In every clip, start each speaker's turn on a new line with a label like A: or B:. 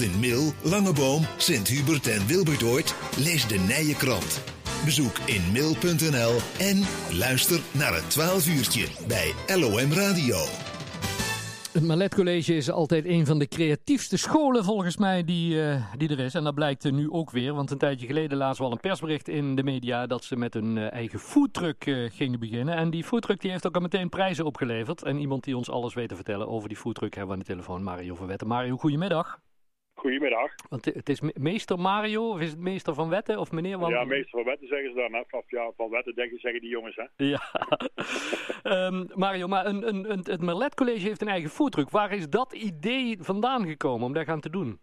A: in Mil, Langeboom, Sint-Hubert en Wilbertoort? Lees de Nije Krant. Bezoek in mil.nl en luister naar het 12 uurtje bij LOM Radio.
B: Het Malet College is altijd een van de creatiefste scholen volgens mij die, uh, die er is. En dat blijkt nu ook weer, want een tijdje geleden lazen we al een persbericht in de media dat ze met een uh, eigen foodtruck gingen beginnen. En die foodtruck die heeft ook al meteen prijzen opgeleverd. En iemand die ons alles weet te vertellen over die foodtruck hebben we aan de telefoon, Mario Verwetten. Mario, goedemiddag.
C: Goedemiddag.
B: Want het is meester Mario, of is het meester Van Wetten, of meneer Van...
C: Ja, meester Van Wetten zeggen ze dan, hè. Of ja, Van Wetten denken, zeggen die jongens, hè.
B: Ja. um, Mario, maar een, een, een, het Merlet College heeft een eigen foodtruck. Waar is dat idee vandaan gekomen om dat gaan te doen?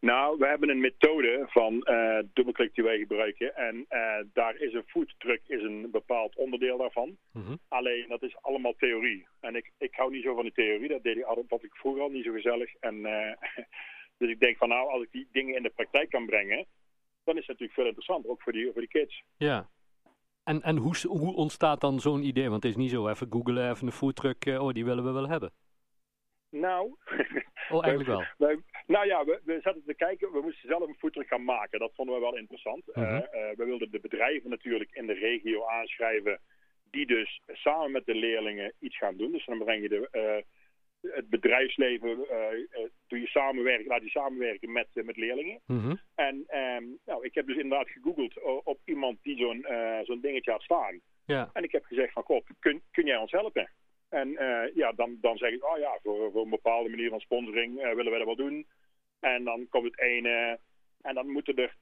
C: Nou, we hebben een methode van uh, dubbelklik die wij gebruiken. En uh, daar is een foodtruck is een bepaald onderdeel daarvan. Mm -hmm. Alleen, dat is allemaal theorie. En ik, ik hou niet zo van die theorie. Dat deed ik, wat ik vroeger al niet zo gezellig. En... Uh, Dus ik denk van nou, als ik die dingen in de praktijk kan brengen, dan is het natuurlijk veel interessanter, ook voor die, voor die kids.
B: Ja. En, en hoe, hoe ontstaat dan zo'n idee? Want het is niet zo even googlen, even een foodtruck, uh, oh die willen we wel hebben.
C: Nou...
B: oh, eigenlijk wel.
C: Wij, nou ja, we, we zaten te kijken, we moesten zelf een foodtruck gaan maken. Dat vonden we wel interessant. -hmm. uh, uh, we wilden de bedrijven natuurlijk in de regio aanschrijven, die dus samen met de leerlingen iets gaan doen. Dus dan breng je de het bedrijfsleven uh, doe je samenwerken, laat je samenwerken met, uh, met leerlingen.
B: Mm -hmm.
C: En um, nou, ik heb dus inderdaad gegoogeld op iemand die zo'n uh, zo'n dingetje had staan.
B: Ja.
C: En ik heb gezegd van, god, kun, kun jij ons helpen? En ja, dan, dan zeg ik, oh ja, voor, voor een bepaalde manier van sponsoring willen wij dat wel doen. En dan komt het ene... En dan moet, er,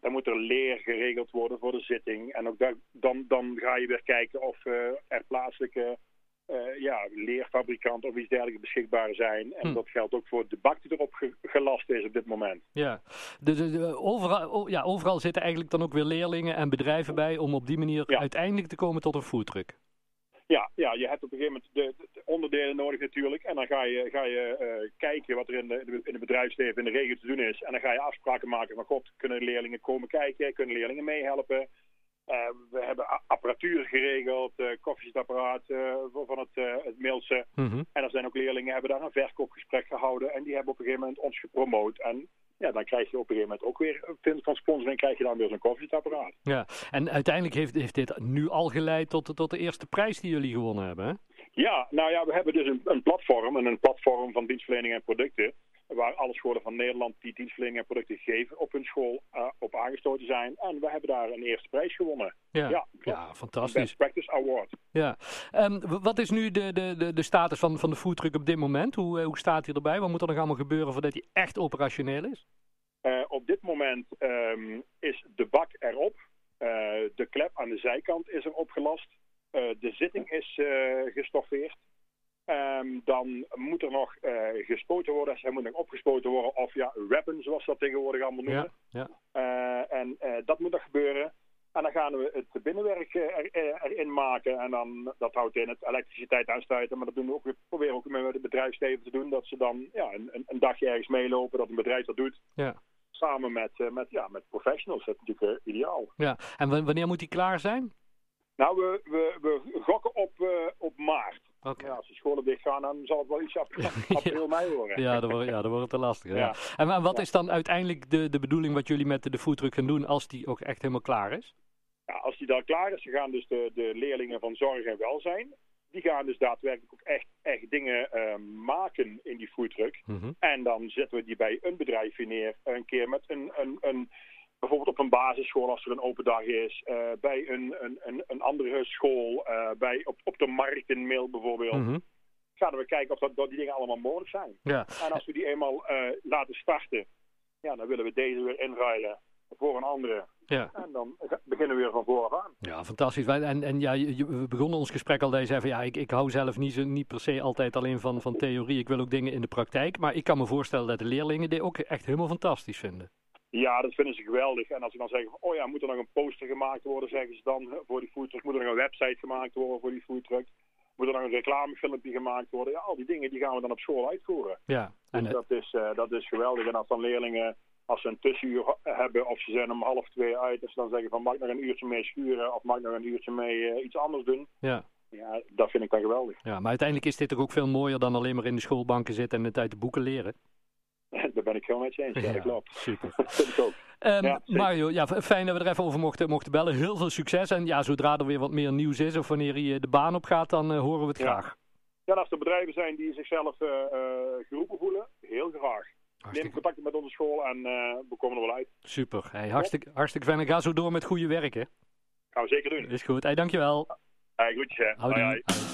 C: dan moet er leer geregeld worden voor de zitting. En ook daar, dan, dan ga je weer kijken of er plaatselijke ja, leerfabrikant of iets dergelijks beschikbaar zijn. En hm. dat geldt ook voor de bak die erop ge gelast is op dit moment.
B: Ja, de, overal, ja, overal zitten eigenlijk dan ook weer leerlingen en bedrijven bij om op die manier ja. uiteindelijk te komen tot een foodtruck.
C: Ja, ja, je hebt op een gegeven moment de, de onderdelen nodig natuurlijk. En dan ga je, ga je uh, kijken wat er in de, in de bedrijfsleven in de regio te doen is. En dan ga je afspraken maken van god, kunnen leerlingen komen kijken? Kunnen leerlingen meehelpen? Uh, we hebben apparatuur geregeld, uh, koffiezetapparaat uh, van het, het Mailse.
B: Mm -hmm.
C: En er zijn ook leerlingen hebben daar een verkoopgesprek gehouden en die hebben op een gegeven moment ons gepromoot. En ja, dan krijg je op een gegeven moment ook weer, van sponsoring, krijg je dan weer zo'n koffiezetapparaat.
B: Ja, en uiteindelijk heeft, heeft dit nu al geleid tot, tot de eerste prijs die jullie gewonnen hebben, hè?
C: Ja, nou ja, we hebben dus een, een platform, en een platform van dienstverlening en producten waar alle scholen van Nederland die dienstverlening en producten geven op hun school uh, op aangestoten zijn. En we hebben daar een eerste prijs gewonnen.
B: Ja, ja, ja fantastisch.
C: Best Practice Award.
B: Ja. Um, wat is nu de, de, de, de status van, van de foodtruck op dit moment? Hoe, uh, hoe staat hij erbij? Wat moet er nog allemaal gebeuren voordat hij echt operationeel is?
C: Uh, op dit moment um, is de bak erop. de klep aan de zijkant is er opgelast. de zitting is gestoffeerd. Um, dan moet er nog uh, gespoten worden. Hij moet nog opgespoten worden. Of ja, rappen, zoals dat tegenwoordig allemaal noemen.
B: Ja,
C: ja. Uh, en uh, dat moet nog gebeuren. En dan gaan we het binnenwerk er, erin maken. En dan, dat houdt in het elektriciteit aansluiten. Maar dat doen we ook, we proberen ook met de bedrijfsleven te doen. Dat ze dan ja, een, een dagje ergens meelopen. Dat een bedrijf dat doet.
B: Ja.
C: Samen met, met, ja, met professionals. Dat is natuurlijk ideaal.
B: ja. En wanneer moet die klaar zijn?
C: Nou, we, we, we gokken op, op maart.
B: Okay.
C: Ja, als de scholen dicht gaan, dan zal het wel iets april mei worden.
B: ja, dan wordt, ja, wordt het te lastig. Ja. ja. En wat is dan uiteindelijk de, de bedoeling wat jullie met de, foodtruck gaan doen als die ook echt helemaal klaar is?
C: Ja, als die dan klaar is, dan gaan dus de, de leerlingen van zorg en welzijn, die gaan dus daadwerkelijk ook echt, echt dingen uh, maken in die foodtruck.
B: Mm -hmm.
C: En dan zetten we die bij een bedrijf neer, een keer met een, een, een bijvoorbeeld op een basisschool als er een open dag is, uh, bij een, een, een, een andere school, uh, bij, op, op de markt in mail bijvoorbeeld.
B: Mm -hmm.
C: Gaan we kijken of dat, dat die dingen allemaal mogelijk zijn.
B: Ja.
C: En als we die eenmaal uh, laten starten, ja, dan willen we deze weer inruilen voor een andere.
B: Ja.
C: En dan beginnen we weer van vooraf aan.
B: Ja, fantastisch. En, en ja, we begonnen ons gesprek al zei van ja, ik, ik hou zelf niet, zo, niet per se altijd alleen van, van theorie. Ik wil ook dingen in de praktijk. Maar ik kan me voorstellen dat de leerlingen dit ook echt helemaal fantastisch vinden.
C: Ja, dat vinden ze geweldig. En als ze dan zeggen oh ja, moet er nog een poster gemaakt worden, zeggen ze dan voor die foodtruck. Moet er nog een website gemaakt worden voor die foodtruck. Moet er nog een reclamefilmpje gemaakt worden. Ja, al die dingen die gaan we dan op school uitvoeren.
B: Ja.
C: En dus dat, is, uh, dat is geweldig. En als dan leerlingen, als ze een tussenuur hebben of ze zijn om half twee uit. En ze dan zeggen van, mag ik nog een uurtje mee schuren of mag ik nog een uurtje mee uh, iets anders doen.
B: Ja.
C: Ja, dat vind ik dan geweldig.
B: Ja, maar uiteindelijk is dit toch ook veel mooier dan alleen maar in de schoolbanken zitten en het uit de boeken leren?
C: Daar ben ik gewoon met je eens. Ja, dat klopt.
B: Super.
C: Dat vind ik ook.
B: Ehm,
C: Ja.
B: Mario, ja, fijn dat we er even over mochten, mochten bellen. Heel veel succes. En ja, zodra er weer wat meer nieuws is of wanneer hij eh, de baan op gaat, dan eh, horen we het
C: Ja.
B: graag.
C: Ja, als er bedrijven zijn die zichzelf eh, geroepen voelen, heel graag. Neem contact met onze school en we komen er wel uit.
B: super. Hey, hartstikke, hartstikke fijn. En ga zo door met goede werk, hè.
C: Gaan we zeker doen.
B: Is goed. Hey, dankjewel.
C: Hey, groetjes hè.